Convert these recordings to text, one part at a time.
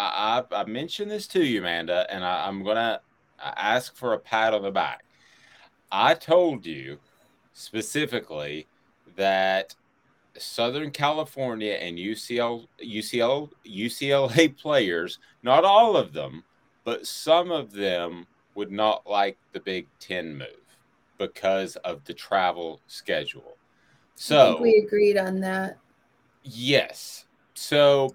I, I, I mentioned this to you, Amanda, and I, I'm going to uh, ask for a pat on the back. I told you specifically that Southern California and UCL, UCL, UCLA players, not all of them, but some of them would not like the Big Ten move because of the travel schedule. So we agreed on that. Yes. So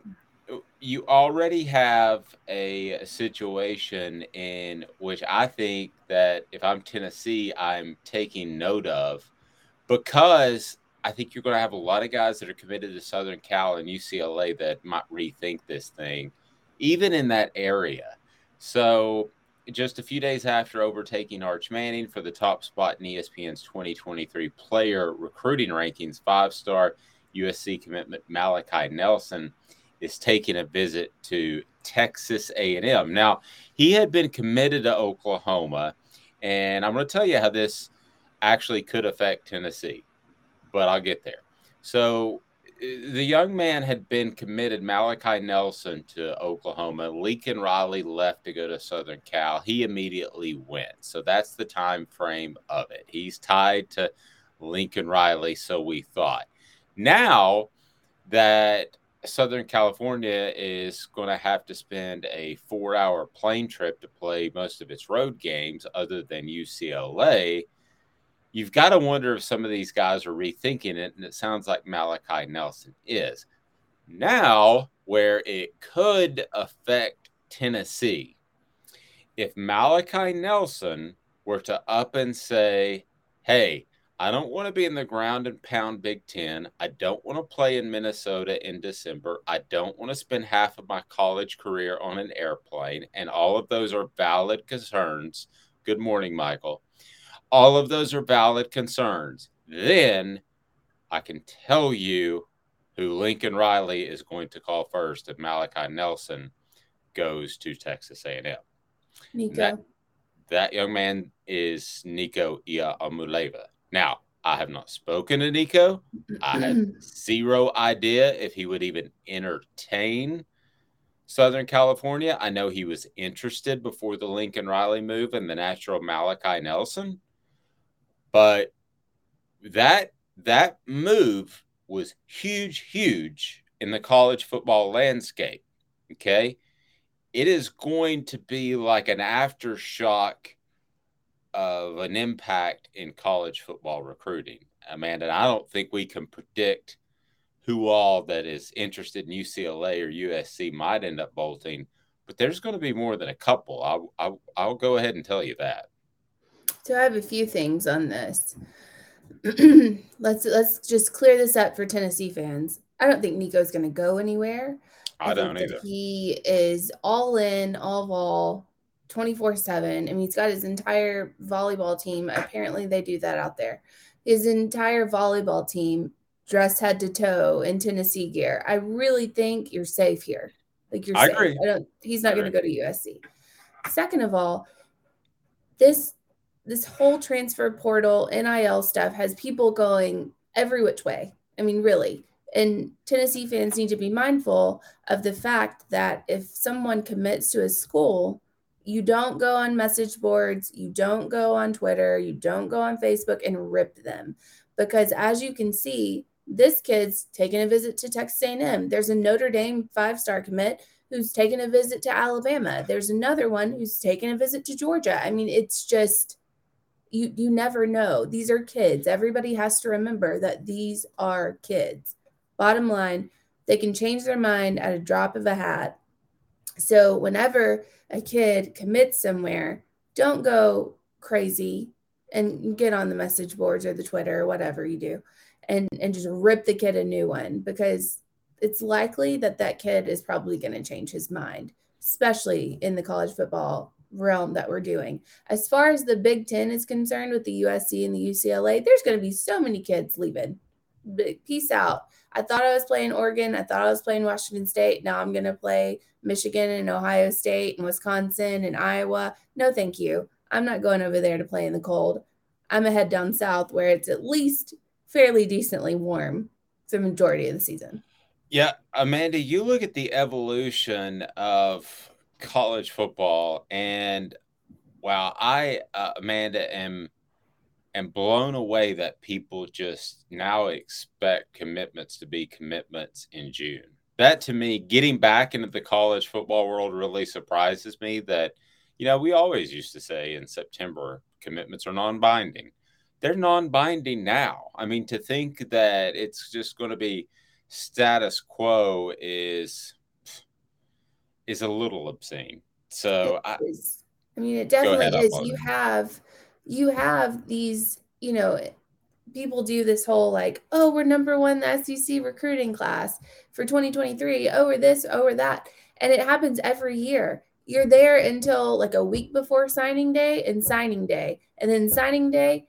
you already have a situation in which I think that if I'm Tennessee, I'm taking note of because I think you're going to have a lot of guys that are committed to Southern Cal and UCLA that might rethink this thing, even in that area. So, just a few days after overtaking Arch Manning for the top spot in ESPN's 2023 player recruiting rankings, five star USC commitment Malachi Nelson is taking a visit to Texas A&M. Now, he had been committed to Oklahoma, and I'm going to tell you how this actually could affect Tennessee, but I'll get there. So, the young man had been committed, Malachi Nelson, to Oklahoma. Lincoln Riley left to go to Southern Cal. He immediately went. So that's the time frame of it. He's tied to Lincoln Riley, so we thought. Now that Southern California is going to have to spend a four hour plane trip to play most of its road games, other than UCLA. You've got to wonder if some of these guys are rethinking it, and it sounds like Malachi Nelson is. Now, where it could affect Tennessee, if Malachi Nelson were to up and say, Hey, I don't want to be in the ground and pound Big Ten. I don't want to play in Minnesota in December. I don't want to spend half of my college career on an airplane. And all of those are valid concerns. Good morning, Michael. All of those are valid concerns. Then I can tell you who Lincoln Riley is going to call first if Malachi Nelson goes to Texas A&M. Nico. That, that young man is Nico Iamaleava. Now, I have not spoken to Nico. I have zero idea if he would even entertain Southern California. I know he was interested before the Lincoln Riley move and the natural Malachi Nelson. But that that move was huge, huge in the college football landscape. Okay. It is going to be like an aftershock of an impact in college football recruiting. Amanda, I don't think we can predict who all that is interested in UCLA or USC might end up bolting, but there's going to be more than a couple. I'll, I'll, I'll go ahead and tell you that. So I have a few things on this. let's let's just clear this up for Tennessee fans. I don't think Nico's going to go anywhere. I, I don't either. He is all in, all ball, 24 7. I mean, he's got his entire volleyball team. Apparently, they do that out there. His entire volleyball team dressed head to toe in Tennessee gear. I really think you're safe here. Like you're I safe. agree. I don't, he's not going to go to USC. Second of all, this this whole transfer portal NIL stuff has people going every which way. I mean, really. And Tennessee fans need to be mindful of the fact that if someone commits to a school, you don't go on message boards, you don't go on Twitter, you don't go on Facebook and rip them. Because as you can see, this kid's taking a visit to Texas A&M. There's a Notre Dame five-star commit who's taking a visit to Alabama. There's another one who's taking a visit to Georgia. I mean, it's just you you never know. These are kids. Everybody has to remember that these are kids. Bottom line, they can change their mind at a drop of a hat. So whenever a kid commits somewhere, don't go crazy and get on the message boards or the Twitter or whatever you do and and just rip the kid a new one because it's likely that that kid is probably going to change his mind, especially in the college football realm that we're doing. As far as the Big 10 is concerned with the USC and the UCLA, there's going to be so many kids leaving. Peace out. I thought I was playing Oregon. I thought I was playing Washington State. Now I'm going to play Michigan and Ohio State and Wisconsin and Iowa. No, thank you. I'm not going over there to play in the cold. I'm to head down south where it's at least fairly decently warm for the majority of the season. Yeah, Amanda, you look at the evolution of college football, and wow, I, uh, Amanda, am am blown away that people just now expect commitments to be commitments in June. That to me, getting back into the college football world really surprises me that, you know, we always used to say in September commitments are non binding. They're non binding now. I mean, to think that it's just going to be status quo is is a little obscene. So I, I, mean, it definitely is. You have you have these, you know, people do this whole like, oh, we're number one the SEC recruiting class for 2023. Oh, we're this, oh, we're that. And it happens every year. You're there until like a week before signing day and signing day. And then signing day,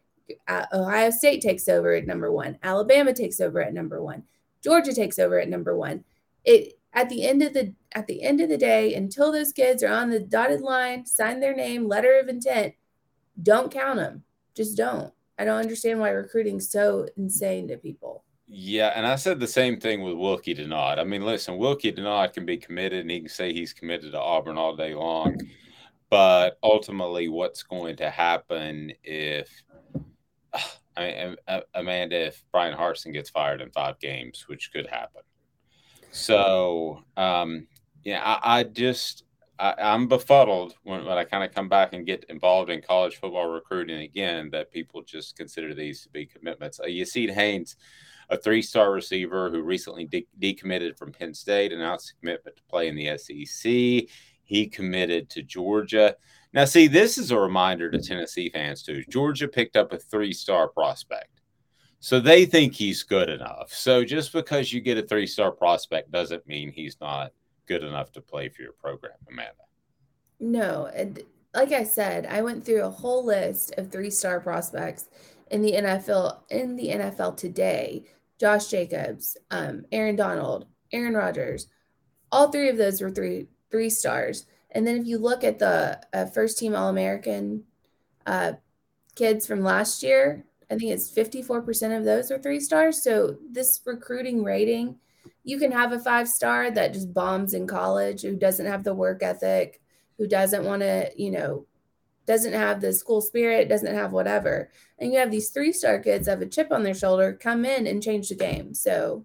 uh, Ohio State takes over at number one. Alabama takes over at number one. Georgia takes over at number one. It at the end of the at the end of the day, until those kids are on the dotted line, sign their name, letter of intent, don't count them. Just don't. I don't understand why recruiting's so insane to people. Yeah, and I said the same thing with Wilky Denaud. I mean, listen, Wilky Denaud can be committed and he can say he's committed to Auburn all day long. But ultimately, what's going to happen if I mean, Amanda, if Bryan Harsin gets fired in five games, which could happen. So, um, yeah, I, I just I, am befuddled when, when I kind of come back and get involved in college football recruiting again that people just consider these to be commitments. Uh, Yazeed Haynes, a three star receiver who recently de- decommitted from Penn State, announced commitment to play in the SEC. He committed to Georgia. Now, see, this is a reminder to Tennessee fans, too. Georgia picked up a three star prospect. So they think he's good enough. So just because you get a three star prospect doesn't mean he's not good enough to play for your program, Amanda. No, and like I said, I went through a whole list of three-star prospects in the NFL in the NFL today. Josh Jacobs, um, Aaron Donald, Aaron Rodgers, all three of those were three three stars. And then if you look at the uh, first team All American uh, kids from last year, I think it's 54% of those are three stars. So this recruiting rating you can have a five star that just bombs in college, who doesn't have the work ethic, who doesn't want to, you know, doesn't have the school spirit, doesn't have whatever. And you have these three star kids that have a chip on their shoulder come in and change the game. So